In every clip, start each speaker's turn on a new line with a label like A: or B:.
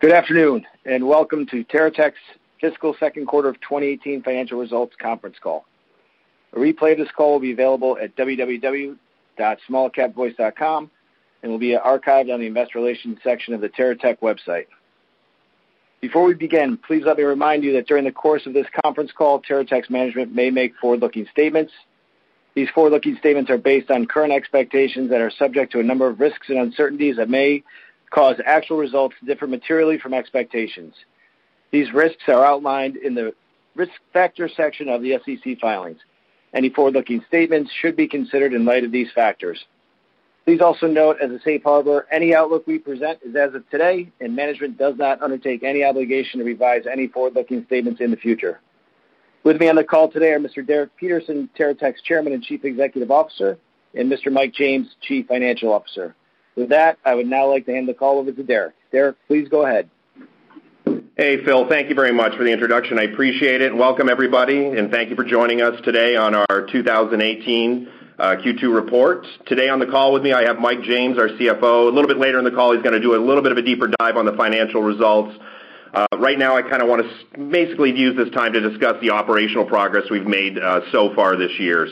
A: Good afternoon, and welcome to Terra Tech's fiscal second quarter of 2018 financial results conference call. A replay of this call will be available at www.smallcapvoice.com and will be archived on the investor relations section of the Terra Tech website. Before we begin, please let me remind you that during the course of this conference call, Terra Tech's management may make forward-looking statements. These forward-looking statements are based on current expectations that are subject to a number of risks and uncertainties that may cause actual results to differ materially from expectations. These risks are outlined in the Risk Factors section of the SEC filings. Any forward-looking statements should be considered in light of these factors. Please also note, as a safe harbor, any outlook we present is as of today, and management does not undertake any obligation to revise any forward-looking statements in the future. With me on the call today are Mr. Derek Peterson, Terra Tech's Chairman and Chief Executive Officer, and Mr. Mike James, Chief Financial Officer. With that, I would now like to hand the call over to Derek. Derek, please go ahead.
B: Hey, Phil. Thank you very much for the introduction. I appreciate it. Welcome everybody, and thank you for joining us today on our 2018 uh, Q2 report. Today on the call with me, I have Mike James, our CFO. A little bit later in the call, he's going to do a little bit of a deeper dive on the financial results. Uh, right now, I kind of want to basically use this time to discuss the operational progress we've made uh, so far this year.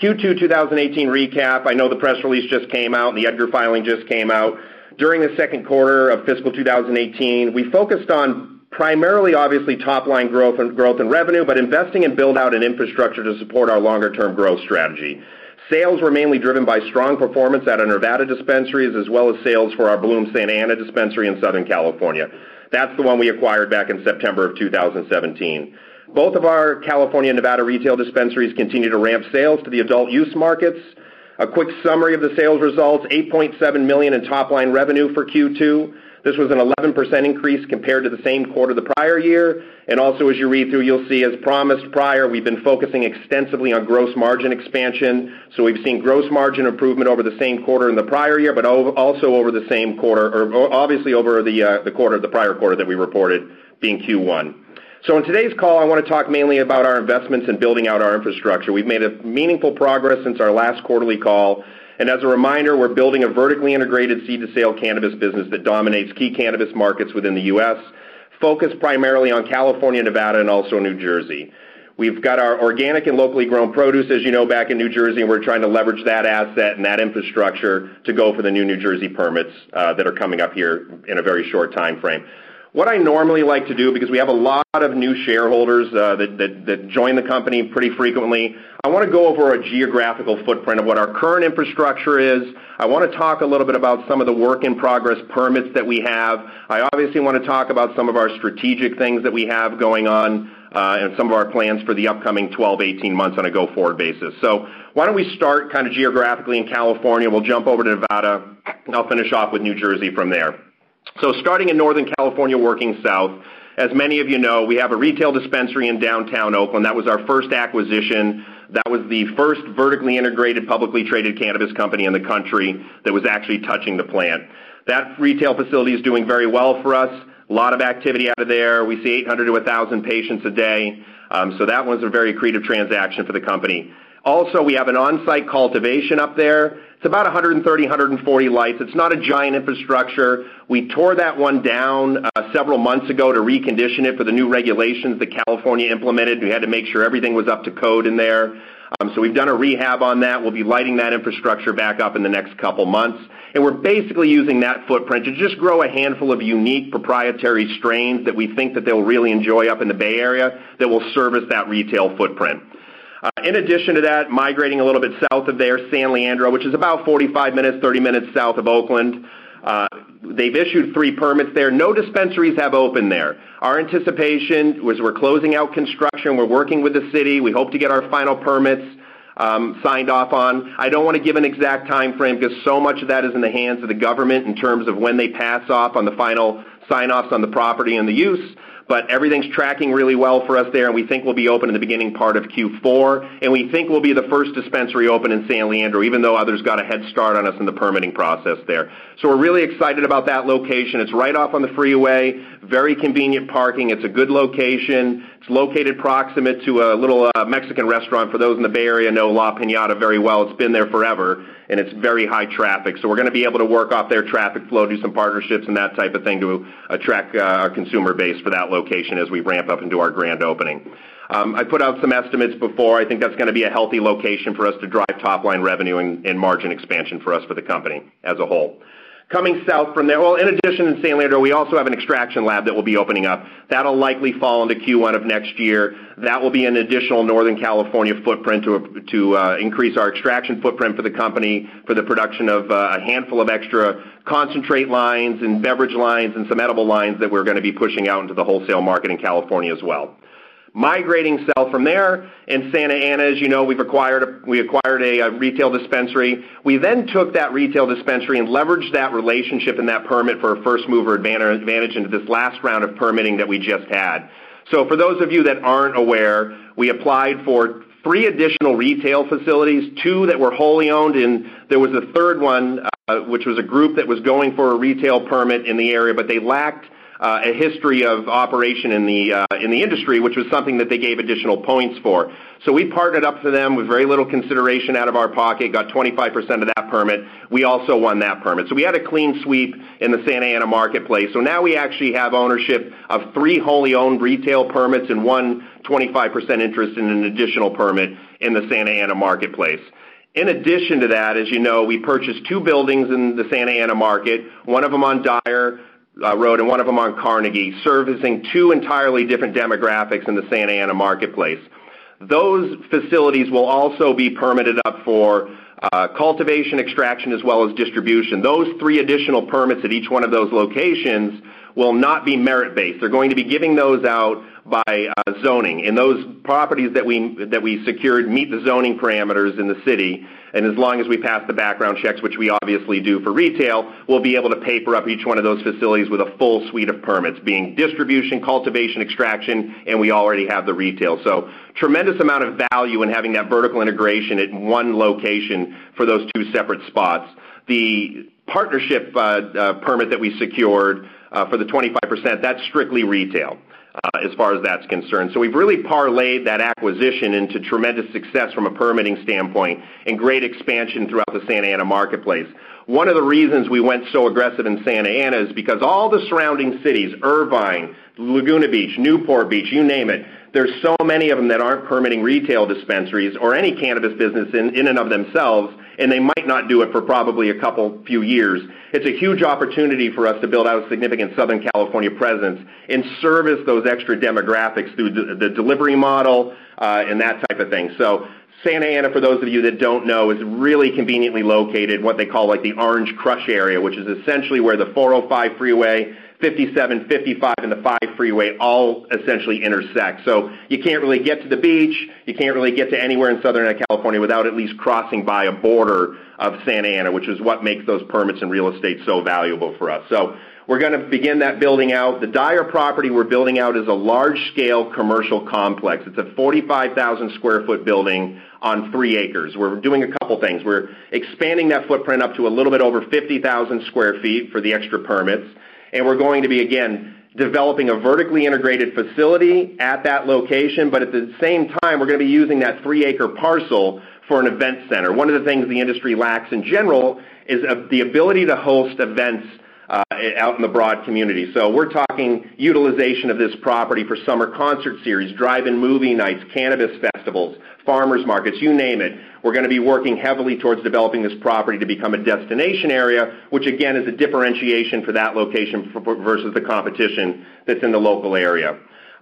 B: Q2 2018 recap. I know the press release just came out, and the EDGAR filing just came out. During the second quarter of fiscal 2018, we focused on primarily, obviously, top-line growth and revenue, but investing in build-out and infrastructure to support our longer-term growth strategy. Sales were mainly driven by strong performance at our Nevada dispensaries, as well as sales for our Bloom Santa Ana dispensary in Southern California. That's the one we acquired back in September of 2017. Both of our California and Nevada retail dispensaries continue to ramp sales to the adult use markets. A quick summary of the sales results, 8.7 million in top-line revenue for Q2. This was an 11% increase compared to the same quarter the prior year. And Also, as you read through, you'll see, as promised prior, we've been focusing extensively on gross margin expansion. So We've seen gross margin improvement over the same quarter in the prior year, but also over the same quarter, or obviously over the, uh, the quarter, the prior quarter that we reported, being Q1. So in today's call, I want to talk mainly about our investments in building out our infrastructure. We've made a meaningful progress since our last quarterly call. And as a reminder, we're building a vertically integrated seed-to-sale cannabis business that dominates key cannabis markets within the U.S., focused primarily on California, Nevada, and also New Jersey. We've got our organic and locally grown produce, as you know, back in New Jersey, and we're trying to leverage that asset and that infrastructure to go for the new New Jersey permits uh, that are coming up here in a very short timeframe. What I normally like to do, because we have a lot of new shareholders uh, that join the company pretty frequently, I want to go over a geographical footprint of what our current infrastructure is. I want to talk a little bit about some of the work-in-progress permits that we have. I obviously want to talk about some of our strategic things that we have going on, uh, and some of our plans for the upcoming 12, 18 months on a go-forward basis. So why don't we start kind of geographically in California? We'll jump over to Nevada, and I'll finish off with New Jersey from there. So starting in Northern California, working south, as many of you know, we have a retail dispensary in downtown Oakland. That was our first acquisition. That was the first vertically integrated, publicly traded cannabis company in the country that was actually touching the plant. That retail facility is doing very well for us. A lot of activity out of there. We see 800 to 1,000 patients a day. Um, so that was a very accretive transaction for the company. Also, we have an on-site cultivation up there. It's about 130, 140 lights. It's not a giant infrastructure. We tore that one down several months ago to recondition it for the new regulations that California implemented. We had to make sure everything was up to code in there. Um, so we've done a rehab on that. We'll be lighting that infrastructure back up in the next couple months. And We're basically using that footprint to just grow a handful of unique proprietary strains that we think that they'll really enjoy up in the Bay Area that will service that retail footprint. Uh, in addition to that, migrating a little bit south of there, San Leandro, which is about 45 minutes, 30 minutes south of Oakland. Uh, they've issued three permits there. No dispensaries have opened there. Our anticipation was we're closing out construction. We're working with the city. We hope to get our final permits um, signed off on. I don't want to give an exact timeframe because so much of that is in the hands of the government in terms of when they pass off on the final sign-offs on the property and the use. But everything's tracking really well for us there, and we think we'll be open in the beginning part of Q4, and we think we'll be the first dispensary open in San Leandro, even though others got a head start on us in the permitting process there. So we're really excited about that location. It's right off on the freeway, very convenient parking. It's a good location. It's located proximate to a little uh, Mexican restaurant. For those in the Bay Area know La Piñata very well. It's been there forever, and it's very high traffic. So we're going to be able to work off their traffic flow, do some partnerships and that type of thing to attract uh, our consumer base for that location as we ramp up into our grand opening. Um, I put out some estimates before. I think that's going to be a healthy location for us to drive top-line revenue and margin expansion for us for the company as a whole. Coming south from there, well, in addition in San Leandro, we also have an extraction lab that will be opening up. That'll likely fall into Q1 of next year. That will be an additional Northern California footprint to to uh, increase our extraction footprint for the company for the production of uh, a handful of extra concentrate lines and beverage lines and some edible lines that we're going to be pushing out into the wholesale market in California as well. Migrating south from there, in Santa Ana, as you know, we've acquired we acquired a retail dispensary. We then took that retail dispensary and leveraged that relationship and that permit for a first-mover advantage into this last round of permitting that we just had. So for those of you that aren't aware, we applied for three additional retail facilities, two that were wholly owned, and there was a third one, uh, which was a group that was going for a retail permit in the area, but they lacked a history of operation in the uh, in the industry, which was something that they gave additional points for. So we partnered up for them with very little consideration out of our pocket, got 25% of that permit. We also won that permit. So we had a clean sweep in the Santa Ana marketplace. So now we actually have ownership of three wholly owned retail permits and one 25% interest in an additional permit in the Santa Ana marketplace. In addition to that, as you know, we purchased two buildings in the Santa Ana market, one of them on Dyer Road and one of them on Carnegie, servicing two entirely different demographics in the Santa Ana marketplace. Those facilities will also be permitted up for uh, cultivation, extraction, as well as distribution. Those three additional permits at each one of those locations will not be merit-based. They're going to be giving those out by uh, zoning. And those properties that we that we secured meet the zoning parameters in the city, and as long as we pass the background checks, which we obviously do for retail, we'll be able to paper up each one of those facilities with a full suite of permits, being distribution, cultivation, extraction, and we already have the retail. So tremendous amount of value in having that vertical integration at one location for those two separate spots. The partnership uh, uh, permit that we secured Uh, for the 25%, that's strictly retail uh, as far as that's concerned. So we've really parlayed that acquisition into tremendous success from a permitting standpoint and great expansion throughout the Santa Ana marketplace. One of the reasons we went so aggressive in Santa Ana is because all the surrounding cities, Irvine, Laguna Beach, Newport Beach, you name it, there's so many of them that aren't permitting retail dispensaries or any cannabis business in and of themselves, and they might not do it for probably a couple few years. It's a huge opportunity for us to build out a significant Southern California presence and service those extra demographics through the delivery model, uh, and that type of thing. So Santa Ana, for those of you that don't know, is really conveniently located, what they call like the Orange Crush area, which is essentially where the 405 freeway, 57, 55, and the 5 freeway all essentially intersect. So you can't really get to the beach, you can't really get to anywhere in Southern California without at least crossing by a border of Santa Ana, which is what makes those permits and real estate so valuable for us. So we're going to begin that building out. The Dyer property we're building out is a large-scale commercial complex. It's a 45,000 sq ft building on three acres. We're doing a couple things. We're expanding that footprint up to a little bit over 50,000 sq ft for the extra permits, and we're going to be, again, developing a vertically integrated facility at that location. But at the same time, we're going to be using that three-acre parcel for an event center. One of the things the industry lacks in general is the ability to host events Uh, out in the broad community. So we're talking utilization of this property for summer concert series, drive-in movie nights, cannabis festivals, farmers markets, you name it. We're going to be working heavily towards developing this property to become a destination area, which again, is a differentiation for that location versus the competition that's in the local area.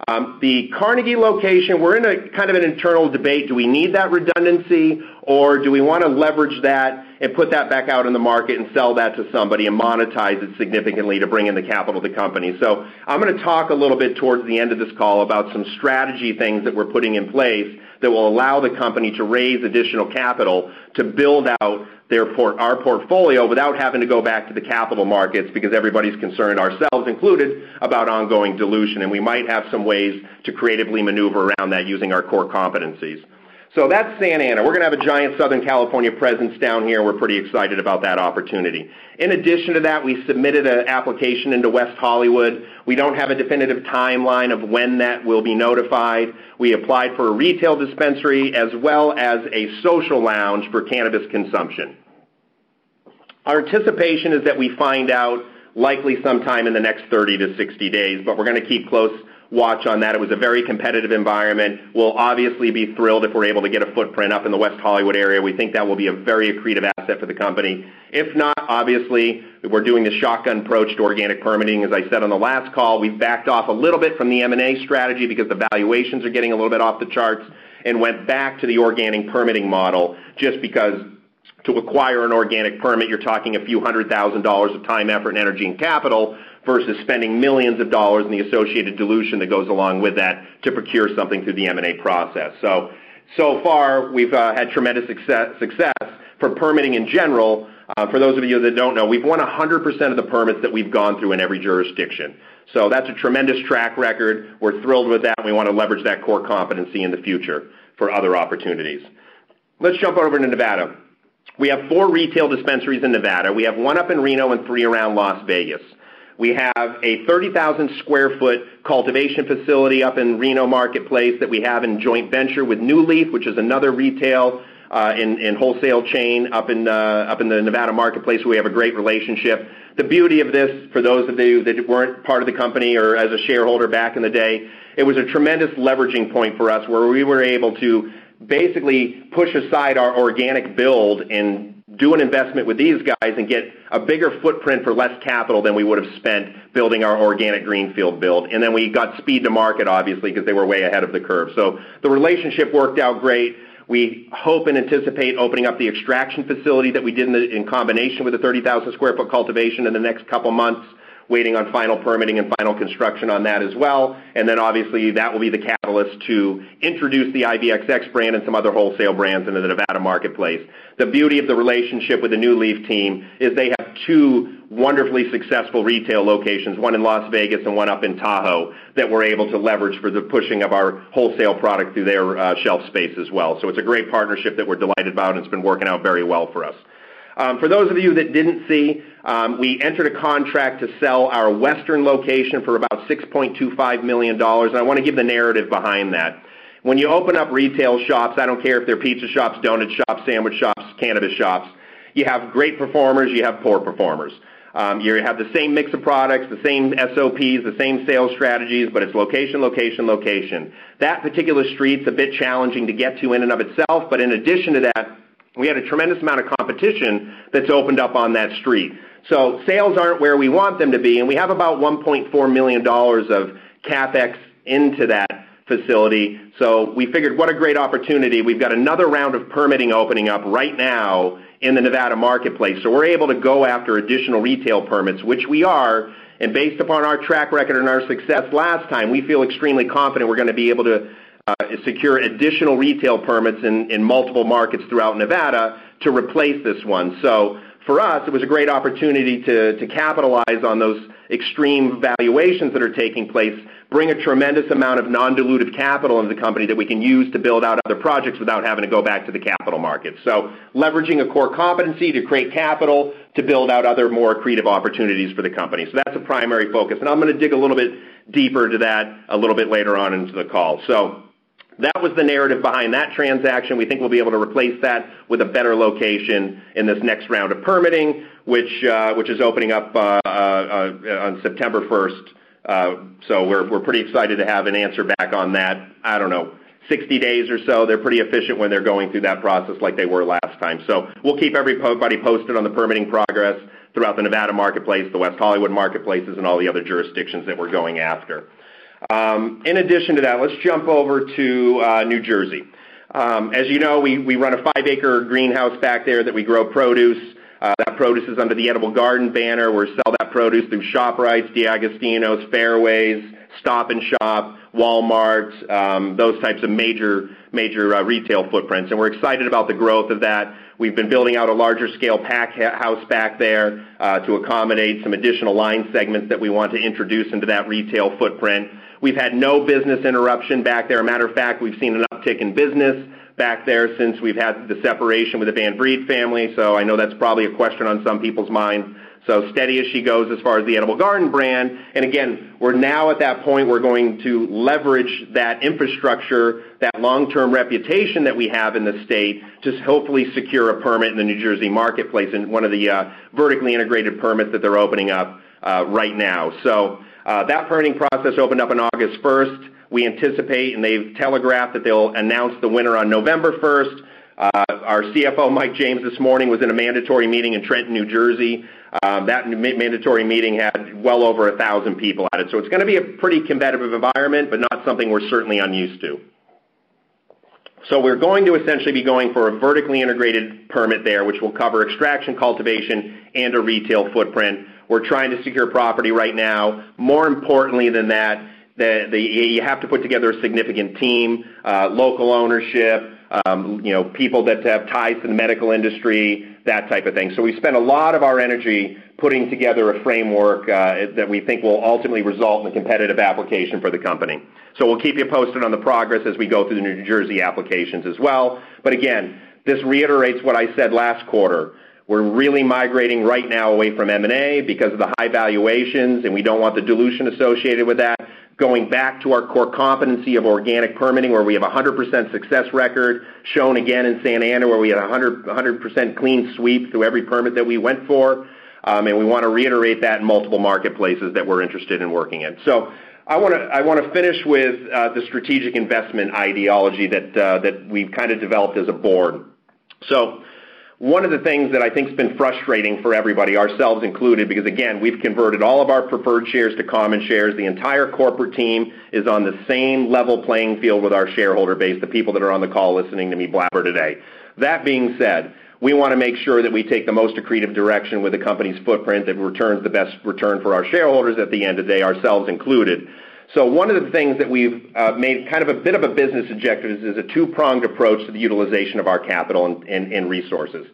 B: Um, the Carnegie location, we're in a kind of an internal debate. Do we need that redundancy, or do we want to leverage that and put that back out in the market and sell that to somebody and monetize it significantly to bring in the capital to the company? So I'm going to talk a little bit towards the end of this call about some strategy things that we're putting in place that will allow the company to raise additional capital to build out our portfolio without having to go back to the capital markets because everybody's concerned, ourselves included, about ongoing dilution, and we might have some ways to creatively maneuver around that using our core competencies. So that's Santa Ana. We're going to have a giant Southern California presence down here. We're pretty excited about that opportunity. In addition to that, we submitted an application into West Hollywood. We don't have a definitive timeline of when that will be notified. We applied for a retail dispensary as well as a social lounge for cannabis consumption. Our anticipation is that we find out likely sometime in the next 30 to 60 days, but we're going to keep close watch on that. It was a very competitive environment. We'll obviously be thrilled if we're able to get a footprint up in the West Hollywood area. We think that will be a very accretive asset for the company. If not, obviously, we're doing the shotgun approach to organic permitting. As I said on the last call, we've backed off a little bit from the M&A strategy because the valuations are getting a little bit off the charts and went back to the organic permitting model just because to acquire an organic permit, you're talking a few hundred thousand dollars of time, effort, and energy and capital versus spending millions of dollars in the associated dilution that goes along with that to procure something through the M&A process. So so far, we've uh, had tremendous success for permitting in general. Uh, for those of you that don't know, we've won 100% of the permits that we've gone through in every jurisdiction. So that's a tremendous track record. We're thrilled with that, and we want to leverage that core competency in the future for other opportunities. Let's jump over to Nevada. We have four retail dispensaries in Nevada. We have one up in Reno and three around Las Vegas. We have a 30,000 square foot cultivation facility up in Reno Marketplace that we have in joint venture with NuLeaf, which is another retail and wholesale chain up in, uh, up in the Nevada Marketplace. We have a great relationship. The beauty of this, for those of you that weren't part of the company or as a shareholder back in the day, it was a tremendous leveraging point for us where we were able to basically push aside our organic build and do an investment with these guys and get a bigger footprint for less capital than we would have spent building our organic greenfield build. And then we got speed to market, obviously, because they were way ahead of the curve. So the relationship worked out great. We hope and anticipate opening up the extraction facility that we did in combination with the 30,000 square foot cultivation in the next couple months, waiting on final permitting and final construction on that as well. And then obviously, that will be the catalyst to introduce the IVXX brand and some other wholesale brands into the Nevada marketplace. The beauty of the relationship with the NuLeaf team is they have two wonderfully successful retail locations, one in Las Vegas and one up in Tahoe, that we're able to leverage for the pushing of our wholesale product through their uh, shelf space as well. So it's a great partnership that we're delighted about, and it's been working out very well for us. Um, for those of you that didn't see, um, we entered a contract to sell our western location for about $6.25 million, and I want to give the narrative behind that. When you open up retail shops, I don't care if they're pizza shops, donut shops, sandwich shops, cannabis shops, you have great performers, you have poor performers. Um, you have the same mix of products, the same SOPs, the same sales strategies, but it's location, location. Location. That particular street's a bit challenging to get to in and of itself, but in addition to that, we had a tremendous amount of competition that's opened up on that street. So sales aren't where we want them to be, and we have about $1.4 million of CapEx into that facility. So we figured, what a great opportunity. We've got another round of permitting opening up right now in the Nevada marketplace. So we're able to go after additional retail permits, which we are, and based upon our track record and our success last time, we feel extremely confident we're going to be able to secure additional retail permits in multiple markets throughout Nevada to replace this one. So for us, it was a great opportunity to capitalize on those extreme valuations that are taking place, bring a tremendous amount of non-dilutive capital into the company that we can use to build out other projects without having to go back to the capital market. So leveraging a core competency to create capital to build out other more accretive opportunities for the company. So that's a primary focus, and I'm going to dig a little bit deeper to that a little bit later on into the call. That was the narrative behind that transaction. We think we'll be able to replace that with a better location in this next round of permitting, which uh, is opening up uh, uh, on September 1st. So We're pretty excited to have an answer back on that, I don't know, 60 days or so. They're pretty efficient when they're going through that process like they were last time. So we'll keep everybody posted on the permitting progress throughout the Nevada marketplace, the West Hollywood marketplaces, and all the other jurisdictions that we're going after. Um, in addition to that, let's jump over to uh, New Jersey. Um, as you know, we we run a five-acre greenhouse back there that we grow produce. Uh, that produce is under the Edible Garden banner. We sell that produce through ShopRite, D'Agostino's, Fairways, Stop & Shop, Walmart, um, those types of major major uh, retail footprints. And we're excited about the growth of that. We've been building out a larger scale pack house back there uh, to accommodate some additional line segments that we want to introduce into that retail footprint. We've had no business interruption back there. Matter of fact, we've seen an uptick in business back there since we've had the separation with the Van Breda family, so I know that's probably a question on some people's minds. So steady as she goes as far as the Edible Garden brand. And again, we're now at that point we're going to leverage that infrastructure, that long-term reputation that we have in the state to hopefully secure a permit in the New Jersey marketplace in one of the uh, vertically integrated permits that they're opening up uh, right now. So uh, that permitting process opened up on August 1st. We anticipate, and they've telegraphed that they'll announce the winner on November 1st. Uh, our CFO, Mike James, this morning was in a mandatory meeting in Trenton, New Jersey. That mandatory meeting had well over a 1,000 people at it. So it's gonna be a pretty competitive environment, but not something we're certainly unused to. So we're going to essentially be going for a vertically integrated permit there, which will cover extraction, cultivation, and a retail footprint. We're trying to secure property right now. More importantly than that, you have to put together a significant team, uh, local ownership, Um, you know, people that have ties to the medical industry, that type of thing. So we spend a lot of our energy putting together a framework uh, that we think will ultimately result in a competitive application for the company. So we'll keep you posted on the progress as we go through the New Jersey applications as well. But again, this reiterates what I said last quarter. We're really migrating right now away from M&A because of the high valuations, and we don't want the dilution associated with that. Going back to our core competency of organic permitting, where we have a 100% success record, shown again in Santa Ana, where we had a 100% clean sweep through every permit that we went for. Um, and we wanna reiterate that in multiple marketplaces that we're interested in working in. So I wanna finish with uh, the strategic investment ideology that uh, we've kind of developed as a board. One of the things that I think has been frustrating for everybody, ourselves included, because again, we've converted all of our preferred shares to common shares. The entire corporate team is on the same level playing field with our shareholder base, the people that are on the call listening to me blabber today. That being said, we wanna make sure that we take the most accretive direction with the company's footprint that returns the best return for our shareholders at the end of the day, ourselves included. So one of the things that we've uh, made kind of a bit of a business objective is a two-pronged approach to the utilization of our capital and resources.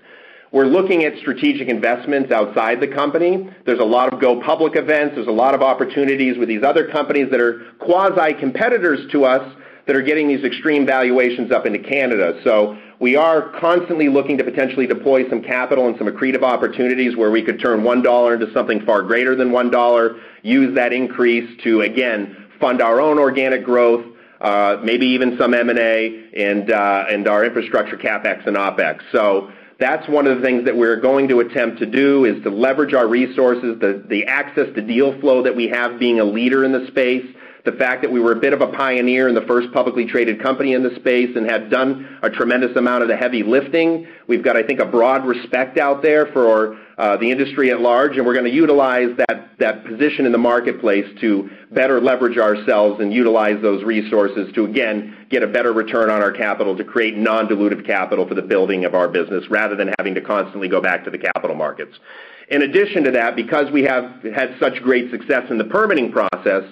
B: We're looking at strategic investments outside the company. There's a lot of go public events. There's a lot of opportunities with these other companies that are quasi-competitors to us that are getting these extreme valuations up into Canada. So we are constantly looking to potentially deploy some capital and some accretive opportunities where we could turn $1 into something far greater than $1, use that increase to, again, fund our own organic growth, uh, maybe even some M&A uh, and our infrastructure CapEx and OpEx. So that's one of the things that we're going to attempt to do, is to leverage our resources, the access to deal flow that we have being a leader in the space, the fact that we were a bit of a pioneer and the first publicly traded company in the space and have done a tremendous amount of the heavy lifting. We've got, I think, a broad respect out there for Uh, the industry at large, and we're gonna utilize that that position in the marketplace to better leverage ourselves and utilize those resources to, again, get a better return on our capital to create non-dilutive capital for the building of our business rather than having to constantly go back to the capital markets. In addition to that, because we have had such great success in the permitting process,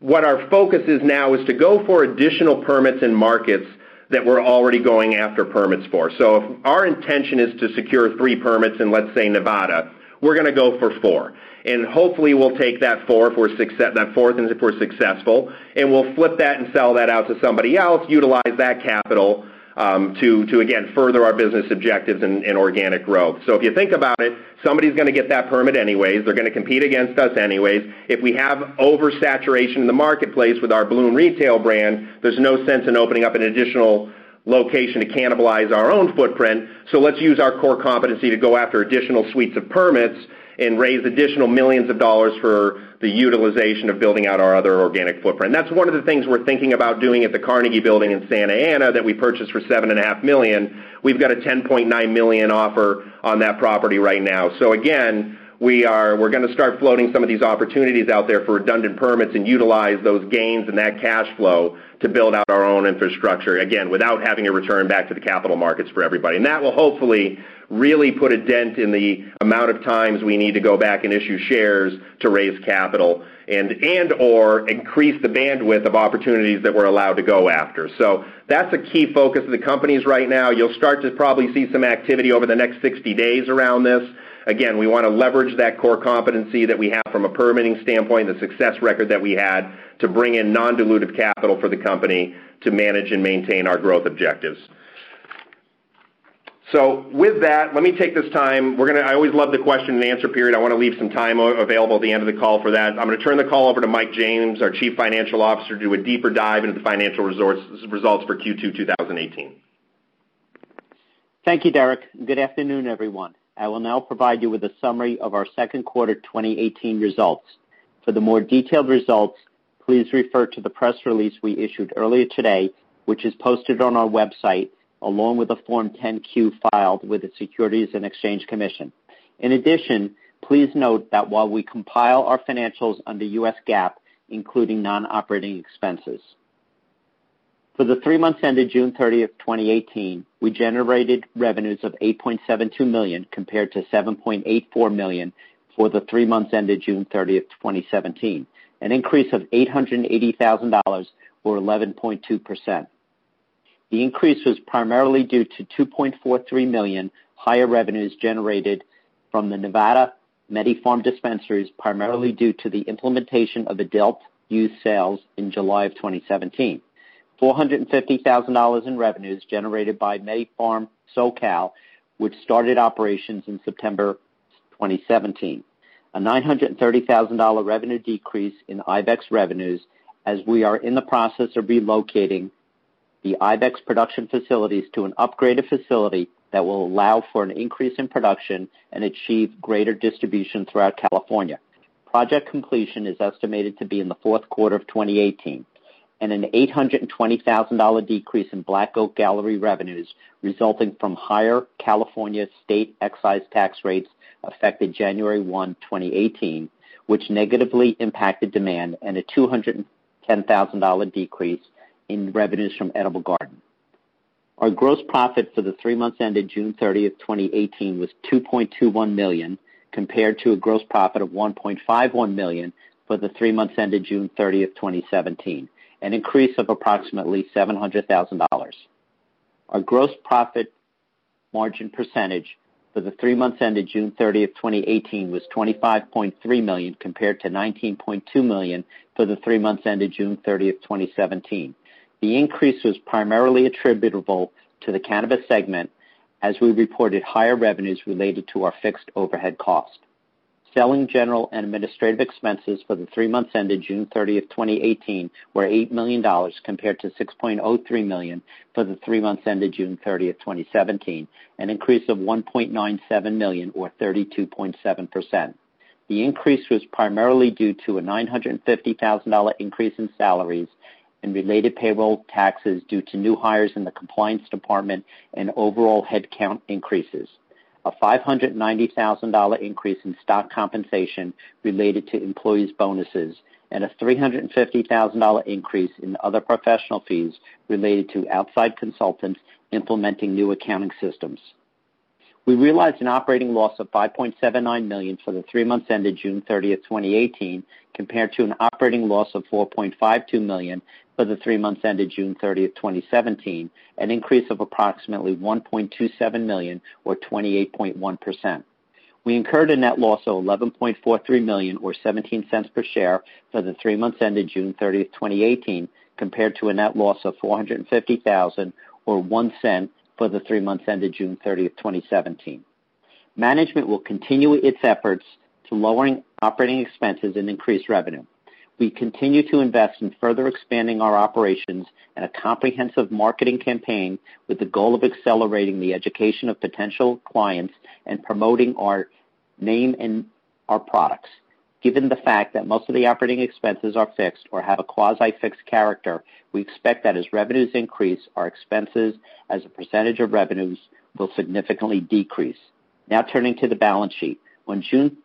B: what our focus is now is to go for additional permits in markets that we're already going after permits for. So if our intention is to secure three permits in, let's say, Nevada, we're gonna go for four. And Hopefully, we'll take that fourth if we're successful, and we'll flip that and sell that out to somebody else, utilize that capital Um, to to again further our business objectives and organic growth. So if you think about it, somebody's gonna get that permit anyways. They're gonna compete against us anyways. If we have oversaturation in the marketplace with our Bloom retail brand, there's no sense in opening up an additional location to cannibalize our own footprint. So let's use our core competency to go after additional suites of permits and raise additional millions of dollars for the utilization of building out our other organic footprint. That's one of the things we're thinking about doing at the Carnegie Building in Santa Ana that we purchased for 7.5 million. We've got a 10.9 million offer on that property right now. So again, we're we're gonna start floating some of these opportunities out there for redundant permits and utilize those gains and that cash flow to build out our own infrastructure, again, without having to return back to the capital markets for everybody. And that will hopefully really put a dent in the amount of times we need to go back and issue shares to raise capital and/or increase the bandwidth of opportunities that we're allowed to go after. So that's a key focus of the companies right now. You'll start to probably see some activity over the next 60 days around this. Again, we wanna leverage that core competency that we have from a permitting standpoint, the success record that we had to bring in non-dilutive capital for the company to manage and maintain our growth objectives. So with that, let me take this time. We're gonna. I always love the question and answer period. I want to leave some time available at the end of the call for that. I'm going to turn the call over to Mike James, our Chief Financial Officer, to do a deeper dive into the financial results for Q2 2018.
C: Thank you, Derek. Good afternoon, everyone. I will now provide you with a summary of our second quarter 2018 results. For the more detailed results, please refer to the press release we issued earlier today, which is posted on our website, along with the Form 10-Q filed with the Securities and Exchange Commission. In addition, please note that while we compile our financials under US GAAP, including non-operating expenses. For the three months ended June 30th, 2018, we generated revenues of 8.72 million compared to 7.84 million for the three months ended June 30th, 2017, an increase of $880,000 or 11.2%. The increase was primarily due to 2.43 million higher revenues generated from the Nevada MediFarm dispensaries, primarily due to the implementation of adult use sales in July of 2017. $450,000 in revenues generated by MediFarm SoCal, which started operations in September 2017. A $930,000 revenue decrease in IVXX revenues as we are in the process of relocating the IVXX production facilities to an upgraded facility that will allow for an increase in production and achieve greater distribution throughout California. Project completion is estimated to be in the fourth quarter of 2018, and an $820,000 decrease in Black Oak Gallery revenues resulting from higher California state excise tax rates effective January 1, 2018, which negatively impacted demand, and a $210,000 decrease in revenues from Edible Garden. Our gross profit for the three months ended June 30th, 2018, was 2.21 million, compared to a gross profit of 1.51 million for the three months ended June 30th, 2017, an increase of approximately $700,000. Our gross profit margin percentage for the three months ended June 30th, 2018, was 25.3 million compared to 19.2 million for the three months ended June 30th, 2017. The increase was primarily attributable to the cannabis segment as we reported higher revenues related to our fixed overhead cost. Selling, general, and administrative expenses for the three months ended June 30th, 2018, were $8 million compared to 6.03 million for the three months ended June 30th, 2017, an increase of 1.97 million or 32.7%. The increase was primarily due to a $950,000 increase in salaries and related payroll taxes due to new hires in the compliance department and overall headcount increases. A $590,000 increase in stock compensation related to employees' bonuses, and a $350,000 increase in other professional fees related to outside consultants implementing new accounting systems. We realized an operating loss of 5.79 million for the three months ended June 30, 2018, compared to an operating loss of $4.52 million for the three months ended June 30th, 2017, an increase of approximately 1.27 million or 28.1%. We incurred a net loss of 11.43 million or $0.17 per share for the three months ended June 30th, 2018, compared to a net loss of 450,000 or $0.01 for the three months ended June 30th, 2017. Management will continue its efforts to lowering operating expenses and increase revenue. We continue to invest in further expanding our operations and a comprehensive marketing campaign with the goal of accelerating the education of potential clients and promoting our name and our products. Given the fact that most of the operating expenses are fixed or have a quasi-fixed character, we expect that as revenues increase, our expenses as a percentage of revenues will significantly decrease. Now turning to the balance sheet. On June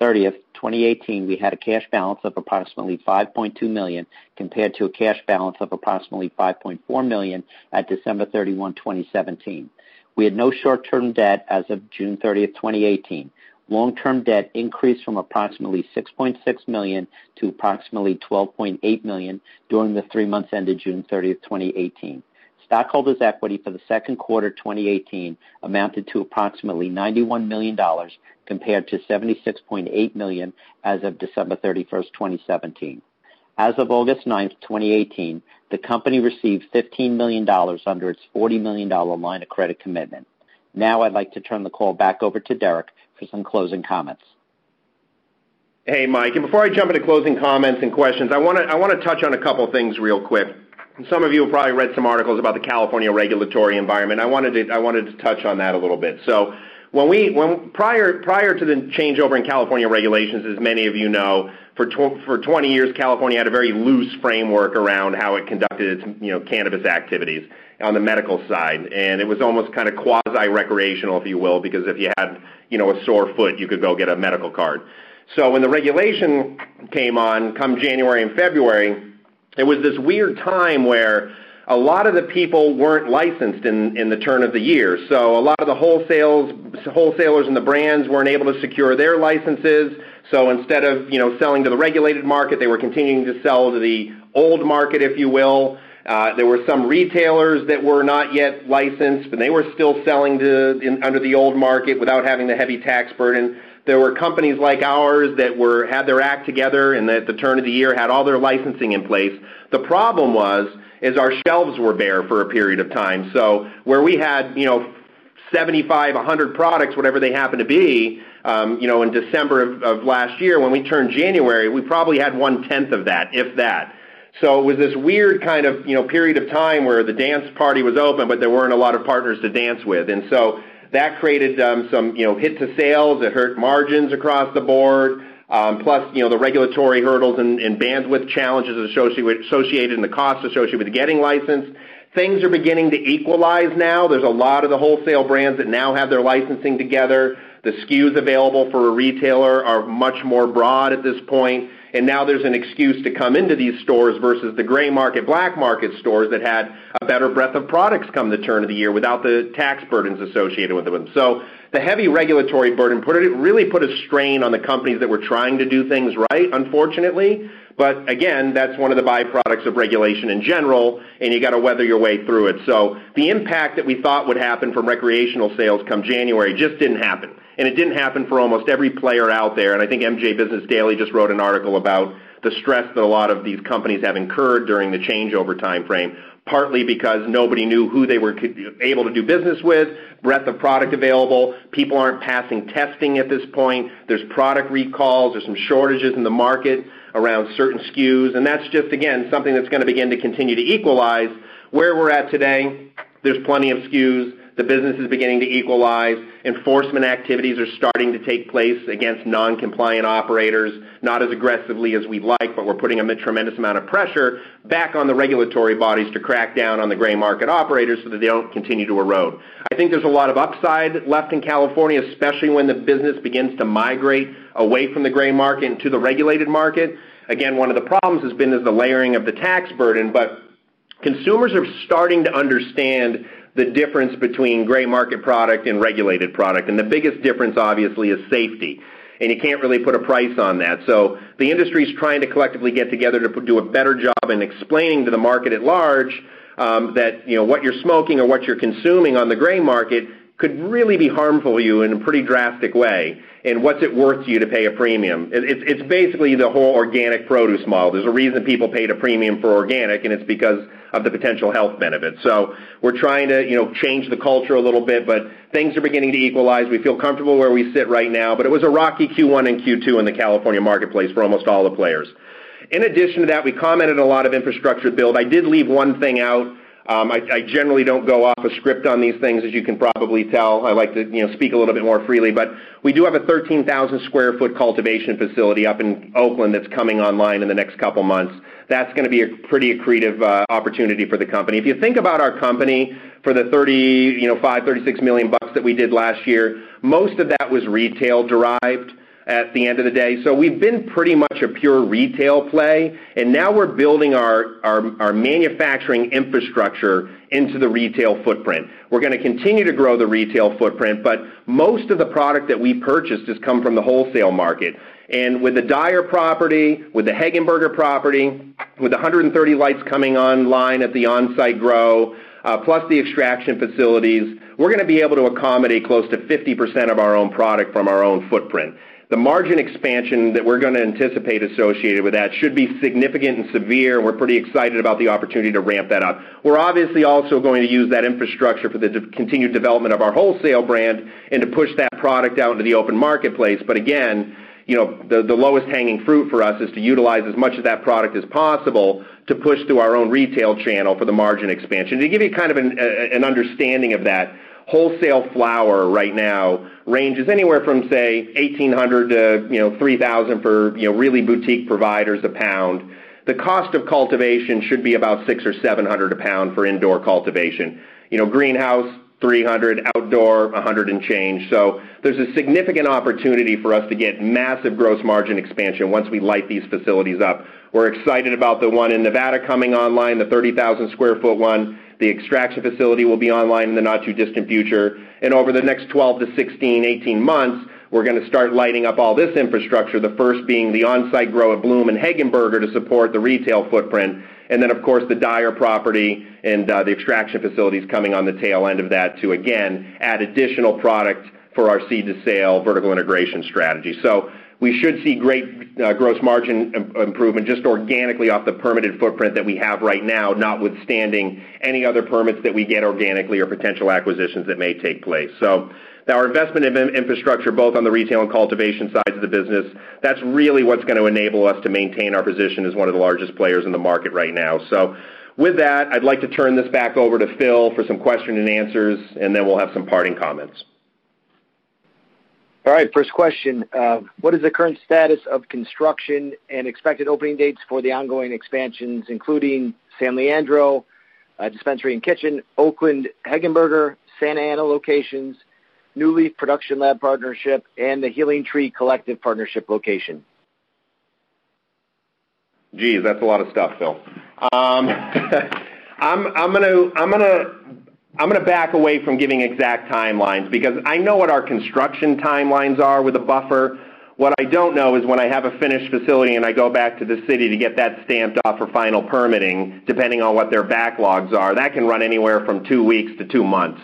C: 30th, 2018, we had a cash balance of approximately 5.2 million compared to a cash balance of approximately 5.4 million at December 31, 2017. We had no short-term debt as of June 30th, 2018. Long-term debt increased from approximately 6.6 million to approximately 12.8 million during the three months ended June 30th, 2018. Stockholders' equity for the second quarter 2018 amounted to approximately $91 million compared to 76.8 million as of December 31st, 2017. As of August 9th, 2018, the company received $15 million under its $40 million line of credit commitment. Now I'd like to turn the call back over to Derek for some closing comments.
B: Hey, Mike. And before I jump into closing comments and questions, I wanna touch on a couple things real quick. Some of you have probably read some articles about the California regulatory environment. I wanted to I wanted to touch on that a little bit. So when we when prior prior to the changeover in California regulations, as many of you know, for for 20 years, California had a very loose framework around how it conducted its, you know, cannabis activities on the medical side. And it was almost kind of quasi-recreational, if you will, because if you had, you know, a sore foot, you could go get a medical card. So when the regulation came on, come January and February, it was this weird time where a lot of the people weren't licensed in in the turn of the year. So a lot of the wholesalers and the brands weren't able to secure their licenses. So instead of, you know, selling to the regulated market, they were continuing to sell to the old market, if you will. Uh, there were some retailers that were not yet licensed, but they were still selling to under the old market without having the heavy tax burden. There were companies like ours that were had their act together, and at the turn of the year, had all their licensing in place. The problem was is our shelves were bare for a period of time. So where we had, you know, 75, 100 products, whatever they happen to be, um, you know, in December of last year, when we turned January, we probably had one-tenth of that, if that. So it was this weird kind of, you know, period of time where the dance party was open, but there weren't a lot of partners to dance with. That created um, some, you know, hit to sales. It hurt margins across the board. Um, plus, you know, the regulatory hurdles and bandwidth challenges associated and the costs associated with getting licensed. Things are beginning to equalize now. There's a lot of the wholesale brands that now have their licensing together. The SKUs available for a retailer are much more broad at this point, and now there's an excuse to come into these stores versus the gray market, black market stores that had a better breadth of products come the turn of the year without the tax burdens associated with them. So the heavy regulatory burden put it, really put a strain on the companies that were trying to do things right, unfortunately. But again, that's one of the byproducts of regulation in general, and you gotta weather your way through it. So the impact that we thought would happen from recreational sales come January just didn't happen. And it didn't happen for almost every player out there. And I think MJ Business Daily just wrote an article about the stress that a lot of these companies have incurred during the changeover timeframe, partly because nobody knew who they were able to do business with, breadth of product available. People aren't passing testing at this point. There's product recalls. There's some shortages in the market around certain SKUs, and that's just, again, something that's gonna begin to continue to equalize. Where we're at today, there's plenty of SKUs. The business is beginning to equalize. Enforcement activities are starting to take place against non-compliant operators, not as aggressively as we'd like, but we're putting a tremendous amount of pressure back on the regulatory bodies to crack down on the gray market operators so that they don't continue to erode. I think there's a lot of upside left in California, especially when the business begins to migrate away from the gray market into the regulated market. Again, one of the problems has been is the layering of the tax burden, but consumers are starting to understand the difference between gray market product and regulated product. And the biggest difference, obviously, is safety. And you can't really put a price on that. So the industry is trying to collectively get together to do a better job in explaining to the market at large, um, that, you know, what you're smoking or what you're consuming on the gray market could really be harmful to you in a pretty drastic way. And what's it worth to you to pay a premium? It's basically the whole organic produce model. There's a reason people paid a premium for organic, and it's because of the potential health benefits. So we're trying to, you know, change the culture a little bit, but things are beginning to equalize. We feel comfortable where we sit right now, but it was a rocky Q1 and Q2 in the California marketplace for almost all the players. In addition to that, we commented a lot of infrastructure build. I did leave one thing out. Um, I generally don't go off a script on these things, as you can probably tell. I like to, you know, speak a little bit more freely. But we do have a 13,000 square foot cultivation facility up in Oakland that's coming online in the next couple months. That's gonna be a pretty accretive uh, opportunity for the company. If you think about our company for the $35-$36 million that we did last year, most of that was retail derived at the end of the day. So we've been pretty much a pure retail play, and now we're building our our manufacturing infrastructure into the retail footprint. We're gonna continue to grow the retail footprint, but most of the product that we purchased has come from the wholesale market. And with the Dyer property, with the Hegenberger property, with 130 lights coming online at the on-site grow, uh, plus the extraction facilities, we're gonna be able to accommodate close to 50% of our own product from our own footprint. the margin expansion that we're gonna anticipate associated with that should be significant and severe, and we're pretty excited about the opportunity to ramp that up. We're obviously also going to use that infrastructure for the continued development of our wholesale brand and to push that product out into the open marketplace. But again, you know, the lowest hanging fruit for us is to utilize as much of that product as possible to push through our own retail channel for the margin expansion. To give you kind of an understanding of that, wholesale flower right now ranges anywhere from, say, $1,800-$3,000 for, you know, really boutique providers a pound. The cost of cultivation should be about $600 or 700 a pound for indoor cultivation. You know, greenhouse, 300, outdoor, 100 and change. So there's a significant opportunity for us to get massive gross margin expansion once we light these facilities up. We're excited about the one in Nevada coming online, the 30,000 square foot one. The extraction facility will be online in the not too distant future. And over the next 12 to 16, 18 months, we're gonna start lighting up all this infrastructure, the first being the on-site grow at Bloom and Hegenberger to support the retail footprint. And then, of course, the Dyer property and uh, the extraction facilities coming on the tail end of that to, again, add additional product for our seed to sale vertical integration strategy. So we should see great uh, gross margin improvement just organically off the permitted footprint that we have right now, notwithstanding any other permits that we get organically or potential acquisitions that may take place. Our investment in infrastructure, both on the retail and cultivation sides of the business, that's really what's gonna enable us to maintain our position as one of the largest players in the market right now. So with that, I'd like to turn this back over to Phil for some question and answers, and then we'll have some parting comments.
A: All right, first question. What is the current status of construction and expected opening dates for the ongoing expansions, including San Leandro, uh, dispensary and kitchen, Oakland, Hegenberger, Santa Ana locations, NuLeaf production lab partnership, and the Healing Tree Collective partnership location?
B: Geez, that's a lot of stuff, Phil. Um I'm I'm gonna I'm gonna I'm gonna back away from giving exact timelines because I know what our construction timelines are with a buffer. What I don't know is when I have a finished facility and I go back to the city to get that stamped off for final permitting, depending on what their backlogs are, that can run anywhere from two weeks to two months.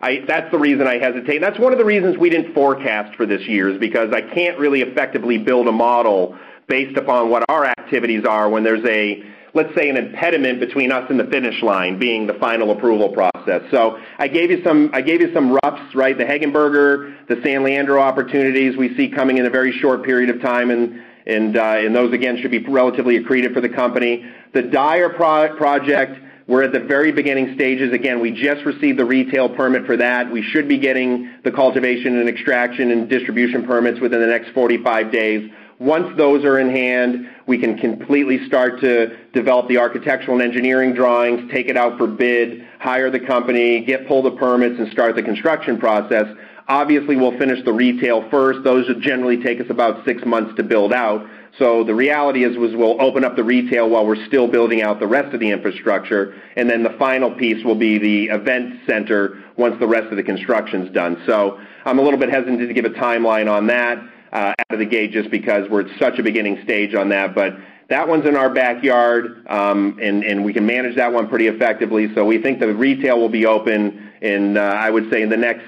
B: That's the reason I hesitate. That's one of the reasons we didn't forecast for this year is because I can't really effectively build a model based upon what our activities are when there's a, let's say, an impediment between us and the finish line being the final approval process. So I gave you some I gave you some roughs, right? The Hegenberger, the San Leandro opportunities we see coming in a very short period of time, and and, uh, and those again should be relatively accretive for the company. The Dyer project, we're at the very beginning stages. Again, we just received the retail permit for that. We should be getting the cultivation and extraction and distribution permits within the next 45 days. Once those are in hand, we can completely start to develop the architectural and engineering drawings, take it out for bid, hire the company, get pull the permits, and start the construction process. Obviously, we'll finish the retail first. Those would generally take us about six months to build out. So the reality is we'll open up the retail while we're still building out the rest of the infrastructure, and then the final piece will be the event center once the rest of the construction's done. So I'm a little bit hesitant to give a timeline on that uh, out of the gate just because we're at such a beginning stage on that. But that one's in our backyard, um, and we can manage that one pretty effectively. So we think the retail will be open in, uh, I would say in the next,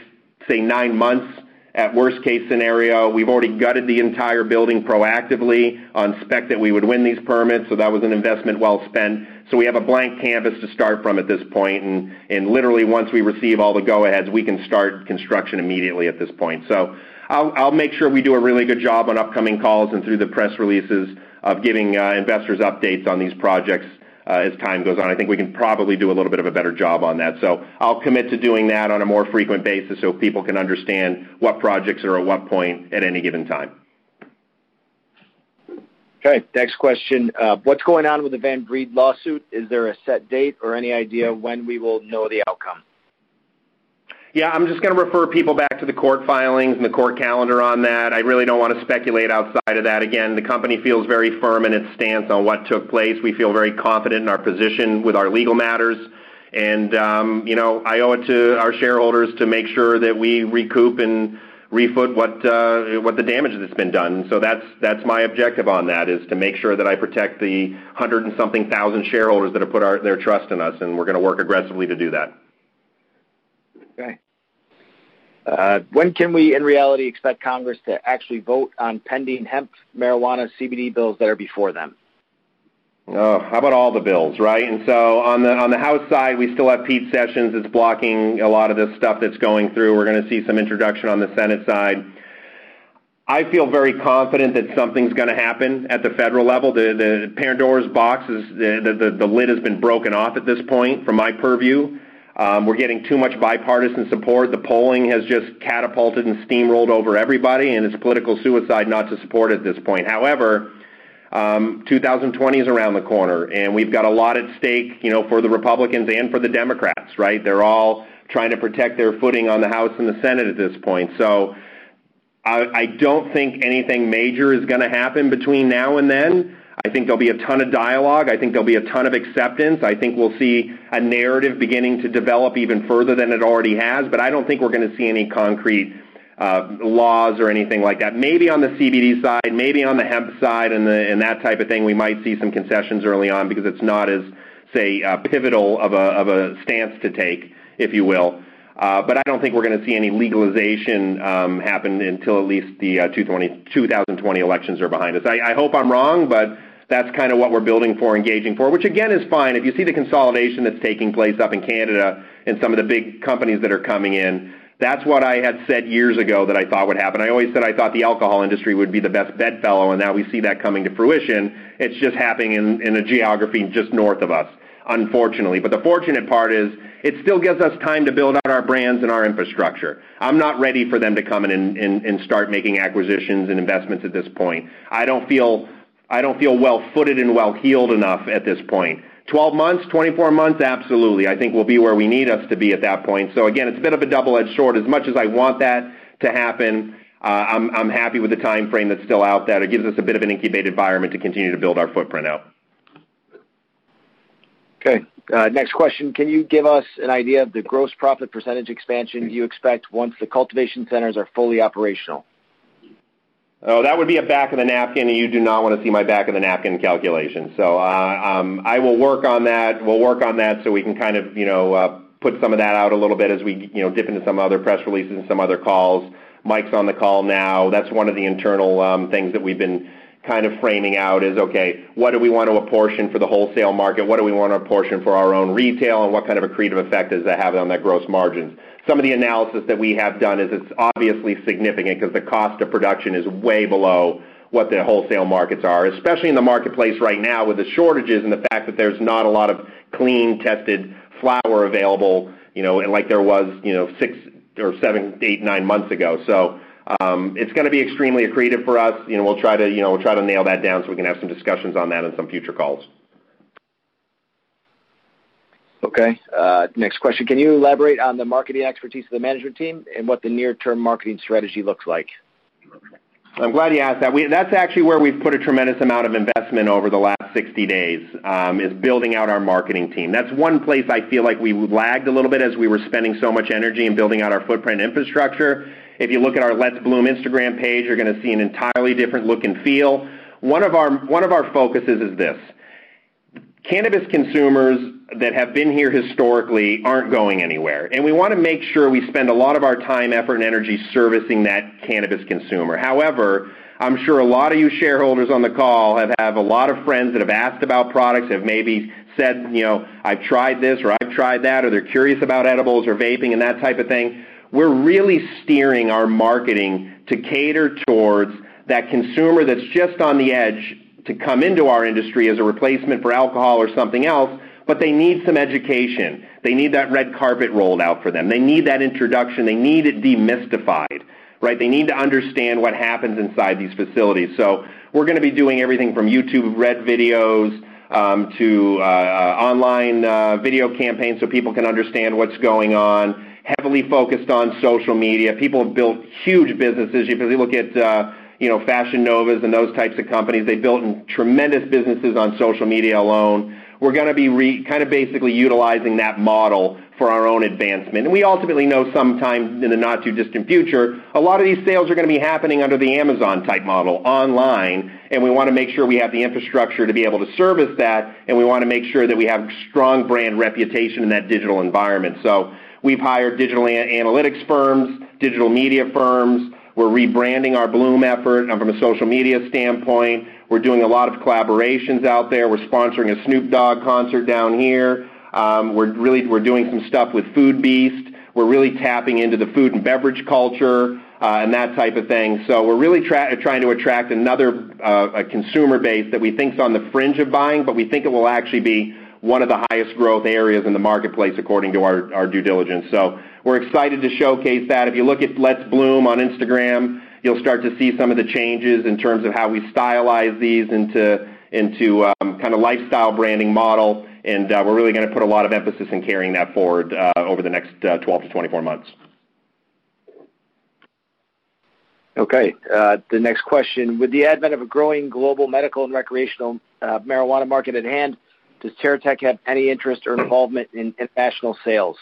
B: say, nine months at worst case scenario. We've already gutted the entire building proactively on spec that we would win these permits, so that was an investment well spent. So we have a blank canvas to start from at this point, and literally once we receive all the go-aheads, we can start construction immediately at this point. So I'll make sure we do a really good job on upcoming calls and through the press releases of giving uh, investors updates on these projects Uh, as time goes on. I think we can probably do a little bit of a better job on that. So I'll commit to doing that on a more frequent basis so people can understand what projects are at what point at any given time.
A: Okay, next question. Uh, what's going on with the VanVreed lawsuit? Is there a set date or any idea when we will know the outcome?
B: Yeah, I'm just gonna refer people back to the court filings and the court calendar on that. I really don't wanna speculate outside of that. Again, the company feels very firm in its stance on what took place. We feel very confident in our position with our legal matters. And, um, you know, I owe it to our shareholders to make sure that we recoup and refoot what uh, what the damage that's been done. So that's that's my objective on that, is to make sure that I protect the 100 and something thousand shareholders that have put our, their trust in us, and we're gonna work aggressively to do that.
A: Okay. Uh, when can we, in reality, expect Congress to actually vote on pending hemp, marijuana, CBD bills that are before them?
B: Oh, how about all the bills, right? And so on the on the House side, we still have Pete Sessions that's blocking a lot of this stuff that's going through. We're going to see some introduction on the Senate side. I feel very confident that something's going to happen at the federal level. The the Pandora's box is the the, the lid has been broken off at this point, from my purview. Um, we're getting too much bipartisan support. The polling has just catapulted and steamrolled over everybody, and it's political suicide not to support at this point. However, um, 2020 is around the corner, and we've got a lot at stake, you know, for the Republicans and for the Democrats, right? They're all trying to protect their footing on the House and the Senate at this point. So I, I don't think anything major is going to happen between now and then. I think there'll be a ton of dialogue. I think there'll be a ton of acceptance. I think we'll see a narrative beginning to develop even further than it already has, but I don't think we're going to see any concrete uh, laws or anything like that. Maybe on the CBD side, maybe on the hemp side and, the, and that type of thing, we might see some concessions early on because it's not as, say, uh, pivotal of a, of a stance to take, if you will. Uh, but I don't think we're going to see any legalization um, happen until at least the uh, 2020 elections are behind us. I, I hope I'm wrong, but that's kind of what we're building for, engaging for, which again is fine. If you see the consolidation that's taking place up in Canada and some of the big companies that are coming in, that's what I had said years ago that I thought would happen. I always said I thought the alcohol industry would be the best bedfellow, and now we see that coming to fruition. It's just happening in, in a geography just north of us, unfortunately. But the fortunate part is it still gives us time to build out our brands and our infrastructure. I'm not ready for them to come in and, and, and start making acquisitions and investments at this point. I don't feel I don't feel well-footed and well-heeled enough at this point. 12 months, 24 months, absolutely. I think we'll be where we need us to be at that point. So again, it's a bit of a double-edged sword. As much as I want that to happen, uh, I'm, I'm happy with the time frame that's still out there. It gives us a bit of an incubated environment to continue to build our footprint out.
A: Okay. Uh, next question. Can you give us an idea of the gross profit percentage expansion you expect once the cultivation centers are fully operational?
B: Oh, that would be a back of the napkin, and you do not want to see my back of the napkin calculation. So uh, um, I will work on that. We'll work on that so we can kind of, you know, uh, put some of that out a little bit as we, you know, dip into some other press releases and some other calls. Mike's on the call now. That's one of the internal um, things that we've been kind of framing out is, okay, what do we want to apportion for the wholesale market? What do we want to apportion for our own retail, and what kind of accretive effect does that have on that gross margins? Some of the analysis that we have done is it's obviously significant because the cost of production is way below what the wholesale markets are, especially in the marketplace right now with the shortages and the fact that there's not a lot of clean, tested flower available, you know, and like there was, you know, six or seven, eight, nine months ago. So um, it's going to be extremely accretive for us. You know, we'll try to, you know, we'll try to nail that down so we can have some discussions on that in some future calls.
A: Okay. Uh, next question. Can you elaborate on the marketing expertise of the management team and what the near-term marketing strategy looks like?
B: I'm glad you asked that. That's actually where we've put a tremendous amount of investment over the last 60 days, um, is building out our marketing team. That's one place I feel like we lagged a little bit as we were spending so much energy in building out our footprint infrastructure. If you look at our Let's Bloom Instagram page, you're going to see an entirely different look and feel. One of our focuses is this. Cannabis consumers that have been here historically aren't going anywhere. And we want to make sure we spend a lot of our time, effort, and energy servicing that cannabis consumer. However, I'm sure a lot of you shareholders on the call have, have a lot of friends that have asked about products, have maybe said, you know, I've tried this or I've tried that, or they're curious about edibles or vaping and that type of thing. We're really steering our marketing to cater towards that consumer that's just on the edge to come into our industry as a replacement for alcohol or something else, but they need some education. They need that red carpet rolled out for them. They need that introduction. They need it demystified, right? They need to understand what happens inside these facilities. So we're going to be doing everything from YouTube red videos um, to uh, uh, online uh, video campaigns so people can understand what's going on. Heavily focused on social media. People have built huge businesses. If you look at uh, you know Fashion Novas and those types of companies, they built tremendous businesses on social media alone we're going to be re, kind of basically utilizing that model for our own advancement. And we ultimately know sometime in the not too distant future, a lot of these sales are going to be happening under the Amazon type model online, and we want to make sure we have the infrastructure to be able to service that, and we want to make sure that we have strong brand reputation in that digital environment. So we've hired digital analytics firms digital media firms. We're rebranding our Bloom effort from a social media standpoint. We're doing a lot of collaborations out there. We're sponsoring a Snoop Dogg concert down here. Um, we're really we're doing some stuff with Foodbeast. We're really tapping into the food and beverage culture uh, and that type of thing. So we're really tra- trying to attract another uh, consumer base that we think is on the fringe of buying, but we think it will actually be one of the highest growth areas in the marketplace according to our, our due diligence. So we're excited to showcase that. If you look at Let's Bloom on Instagram, you'll start to see some of the changes in terms of how we stylize these into into um, kind of lifestyle branding model, and uh, we're really going to put a lot of emphasis in carrying that forward uh, over the next uh, 12 to 24 months.
A: Okay. Uh, the next question: With the advent of a growing global medical and recreational uh, marijuana market at hand, does Terra Tech have any interest or involvement in international sales?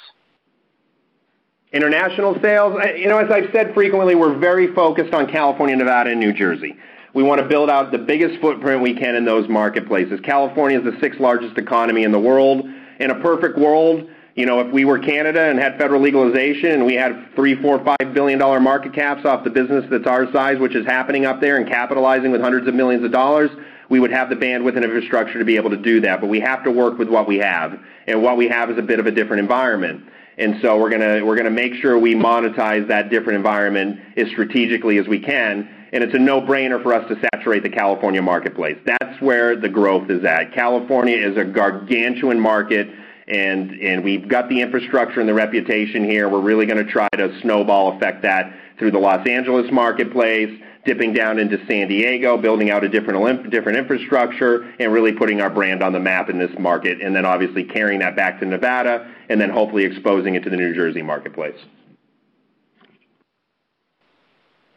B: International sales, you know, as I've said frequently, we're very focused on California, Nevada, and New Jersey. We want to build out the biggest footprint we can in those marketplaces. California is the sixth largest economy in the world. In a perfect world, you know, if we were Canada and had federal legalization and we had three, four, five billion dollar market caps off the business that's our size, which is happening up there and capitalizing with hundreds of millions of dollars, we would have the bandwidth and infrastructure to be able to do that. But we have to work with what we have, and what we have is a bit of a different environment. And so we're gonna we're gonna make sure we monetize that different environment as strategically as we can. And it's a no-brainer for us to saturate the California marketplace. That's where the growth is at. California is a gargantuan market, and and we've got the infrastructure and the reputation here. We're really going to try to snowball effect that through the Los Angeles marketplace, dipping down into San Diego, building out a different different infrastructure, and really putting our brand on the map in this market, and then obviously carrying that back to Nevada, and then hopefully exposing it to the New Jersey marketplace.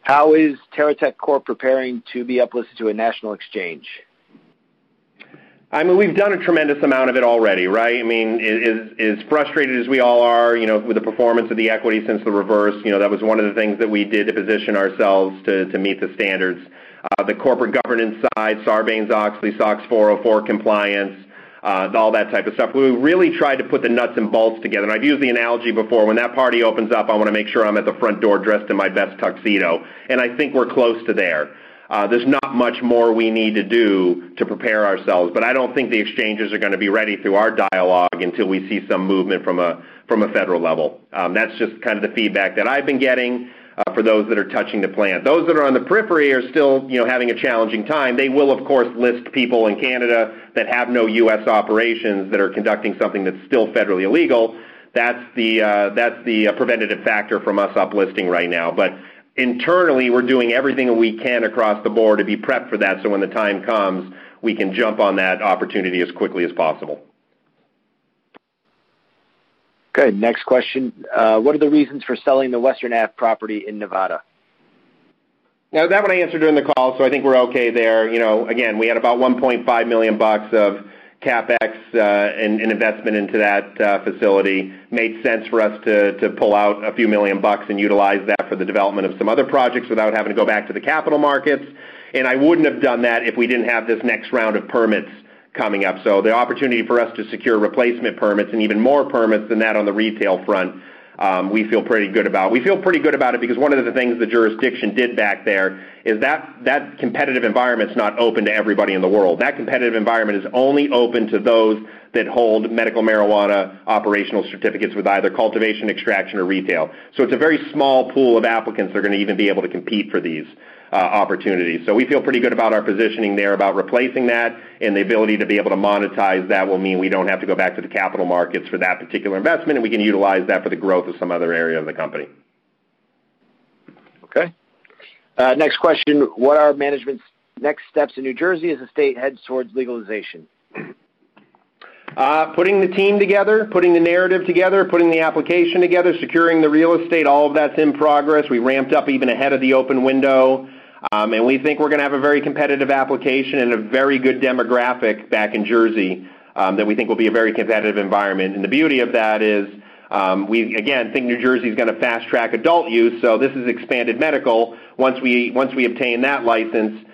A: How is Terra Tech Corp preparing to be uplisted to a national exchange?
B: I mean, we've done a tremendous amount of it already, right? I mean, as, frustrated as we all are, you know, with the performance of the equity since the reverse, you know, that was one of the things that we did to position ourselves to, meet the standards. Uh, the corporate governance side, Sarbanes-Oxley, SOX 404 compliance, uh, all that type of stuff. We really tried to put the nuts and bolts together. And I've used the analogy before. When that party opens up, I want to make sure I'm at the front door dressed in my best tuxedo. And I think we're close to there. Uh, there's not much more we need to do to prepare ourselves, but I don't think the exchanges are going to be ready through our dialogue until we see some movement from a from a federal level. Um, that's just kind of the feedback that I've been getting uh, for those that are touching the plant. Those that are on the periphery are still, you know, having a challenging time. They will, of course, list people in Canada that have no U.S. operations that are conducting something that's still federally illegal. That's the uh, that's the uh, preventative factor from us uplisting right now. But internally, we're doing everything we can across the board to be prepped for that, so when the time comes, we can jump on that opportunity as quickly as possible.
A: Okay, next question. Uh, what are the reasons for selling the Western Ave property in Nevada?
B: Now, that one I answered during the call, so I think we're okay there. You know, again, we had about $1.5 million of CapEx uh, and investment into that uh, facility. Made sense for us to pull out a few million bucks and utilize that for the development of some other projects without having to go back to the capital markets. And I wouldn't have done that if we didn't have this next round of permits coming up. So the opportunity for us to secure replacement permits and even more permits than that on the retail front um, we feel pretty good about. We feel pretty good about it because one of the things the jurisdiction did back there is that that competitive environment's not open to everybody in the world. That competitive environment is only open to those that hold medical marijuana operational certificates with either cultivation, extraction, or retail. So it's a very small pool of applicants that are going to even be able to compete for these. Uh, opportunities. So we feel pretty good about our positioning there about replacing that, and the ability to be able to monetize that will mean we don't have to go back to the capital markets for that particular investment, and we can utilize that for the growth of some other area of the company.
A: Okay. Uh, next question. What are management's next steps in New Jersey as the state heads towards legalization?
B: Uh, putting the team together, putting the narrative together, putting the application together, securing the real estate, all of that's in progress. We ramped up even ahead of the open window. Um, and we think we're going to have a very competitive application and a very good demographic back in Jersey um, that we think will be a very competitive environment. And the beauty of that is um, we, again, think New Jersey is going to fast track adult use, so this is expanded medical. Once we, once we obtain that license,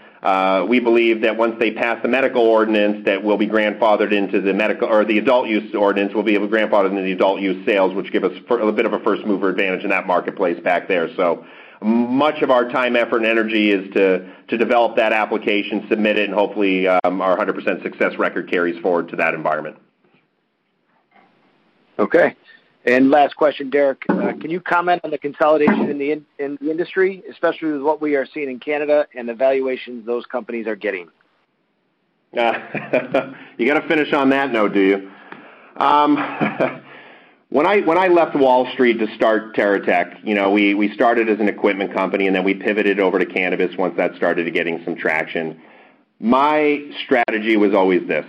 B: we believe that once they pass the medical ordinance, that we'll be grandfathered into the medical or the adult use ordinance, we'll be able to grandfather into the adult use sales, which give us a bit of a first-mover advantage in that marketplace back there. Much of our time, effort, and energy is to to develop that application, submit it, and hopefully, um, our 100% success record carries forward to that environment.
A: Okay. And last question, Derek. Uh, can you comment on the consolidation in the industry, especially with what we are seeing in Canada and the valuations those companies are getting?
B: You got to finish on that note, do you? Um, When I when I left Wall Street to start Terra Tech, we we started as an equipment company, and then we pivoted over to cannabis once that started getting some traction. My strategy was always this: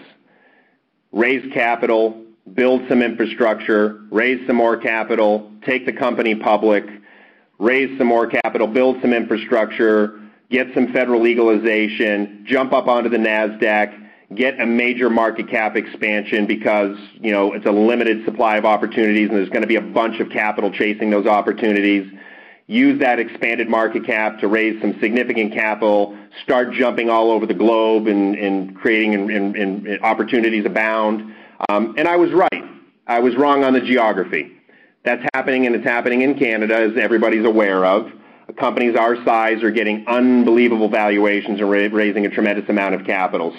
B: raise capital, build some infrastructure, raise some more capital, take the company public, raise some more capital, build some infrastructure, get some federal legalization, jump up onto the Nasdaq, get a major market cap expansion because you know, it's a limited supply of opportunities, and there's going to be a bunch of capital chasing those opportunities. Use that expanded market cap to raise some significant capital, start jumping all over the globe and creating opportunities abound. Um, and I was right. I was wrong on the geography. That's happening, and it's happening in Canada, as everybody's aware of. Companies our size are getting unbelievable valuations and raising a tremendous amount of capital.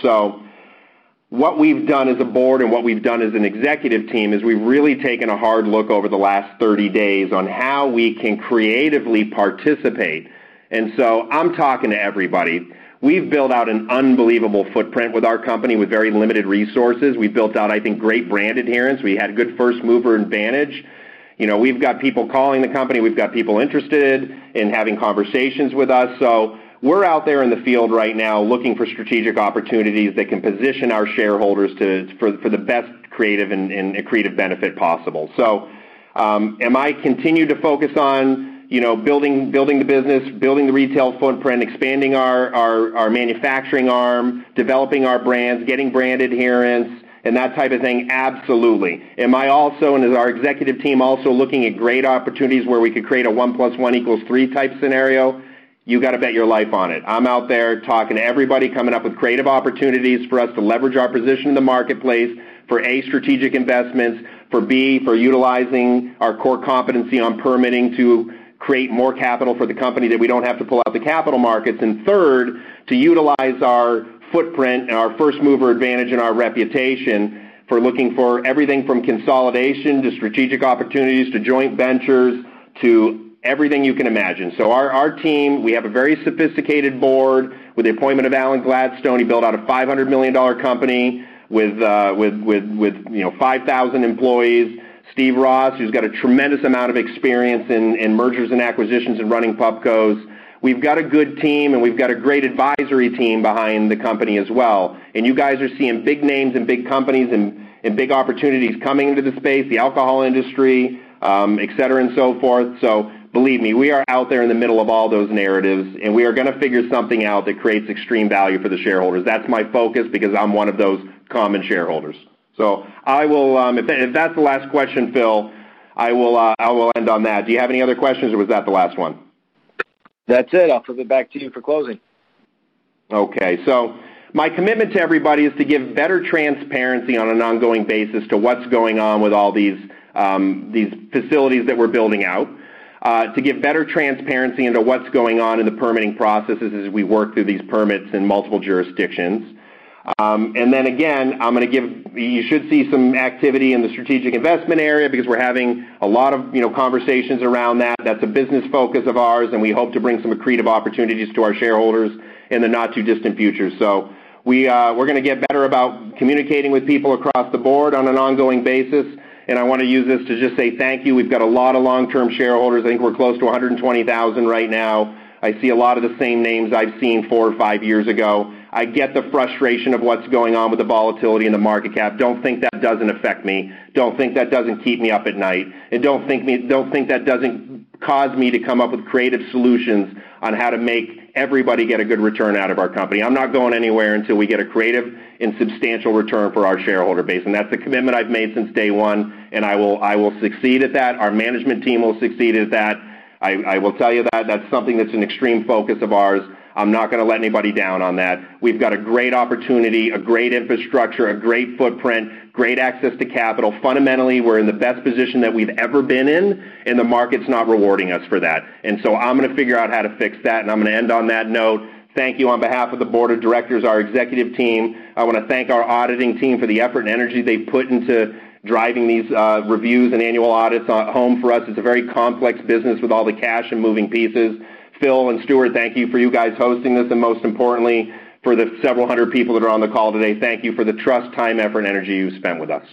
B: What we've done as a board and what we've done as an executive team is we've really taken a hard look over the last 30 days on how we can creatively participate. And so I'm talking to everybody. We've built out an unbelievable footprint with our company with very limited resources. We've built out, I think, great brand adherence. We had good first-mover advantage. You know, we've got people calling the company. We've got people interested in having conversations with us. We're out there in the field right now looking for strategic opportunities that can position our shareholders to, for the best creative and accretive benefit possible. So, um, am I continue to focus on you know, building building the business, building the retail footprint, expanding our our manufacturing arm, developing our brands, getting brand adherence, and that type of thing? Absolutely. Am I also, and is our executive team also looking at great opportunities where we could create a one plus one equals three type scenario? You got to bet your life on it. I'm out there talking to everybody, coming up with creative opportunities for us to leverage our position in the marketplace for, A, strategic investments, for B, for utilizing our core competency on permitting to create more capital for the company that we don't have to pull out the capital markets. And Third, to utilize our footprint and our first-mover advantage and our reputation for looking for everything from consolidation to strategic opportunities to joint ventures to everything you can imagine. So our our team, we have a very sophisticated board with the appointment of Alan Gladstone. He built out a $500 million company uh, with with with you know 5,000 employees. Steve Ross, who's got a tremendous amount of experience in in mergers and acquisitions and running pubcos. We've got a good team, and we've got a great advisory team behind the company as well. And you guys are seeing big names and big companies and and big opportunities coming into the space, the alcohol industry, um, et cetera, and so forth. Believe me, we are out there in the middle of all those narratives, and we are going to figure something out that creates extreme value for the shareholders. That's my focus because I'm one of those common shareholders. So I will, um, if that's the last question, Phil, I will I will end on that. Do you have any other questions, or was that the last one?
A: That's it. I'll flip it back to you for closing.
B: Okay. So my commitment to everybody is to give better transparency on an ongoing basis to what's going on with all these these facilities that we're building out, to give better transparency into what's going on in the permitting processes as we work through these permits in multiple jurisdictions. Um, and then again, I'm going to give, you should see some activity in the strategic investment area because we're having a lot of you know, conversations around that. That's a business focus of ours, and we hope to bring some accretive opportunities to our shareholders in the not-too-distant future. So we, uh, we're going to get better about communicating with people across the board on an ongoing basis, and I want to use this to just say thank you. We've got a lot of long-term shareholders. I think we're close to 120,000 right now. I see a lot of the same names I've seen four or five years ago. I get the frustration of what's going on with the volatility in the market cap. Don't think that doesn't affect me. Don't think that doesn't keep me up at night. And don't think me don't think that doesn't cause me to come up with creative solutions on how to make everybody get a good return out of our company. I'm not going anywhere until we get a creative and substantial return for our shareholder base. And that's the commitment I've made since day one, and I will succeed at that. Our management team will succeed at that. I will tell you that. That's something that's an extreme focus of ours. I'm not going to let anybody down on that. We've got a great opportunity, a great infrastructure, a great footprint, great access to capital. Fundamentally, we're in the best position that we've ever been in, and the market's not rewarding us for that. And so I'm going to figure out how to fix that, and I'm going to end on that note. Thank you on behalf of the board of directors, our executive team. I want to thank our auditing team for the effort and energy they put into driving these uh, reviews and annual audits home for us. It's a very complex business with all the cash and moving pieces. Phil and Stuart, thank you for you guys hosting this, and most importantly, for the several hundred people that are on the call today, thank you for the trust, time, effort, and energy you've spent with us.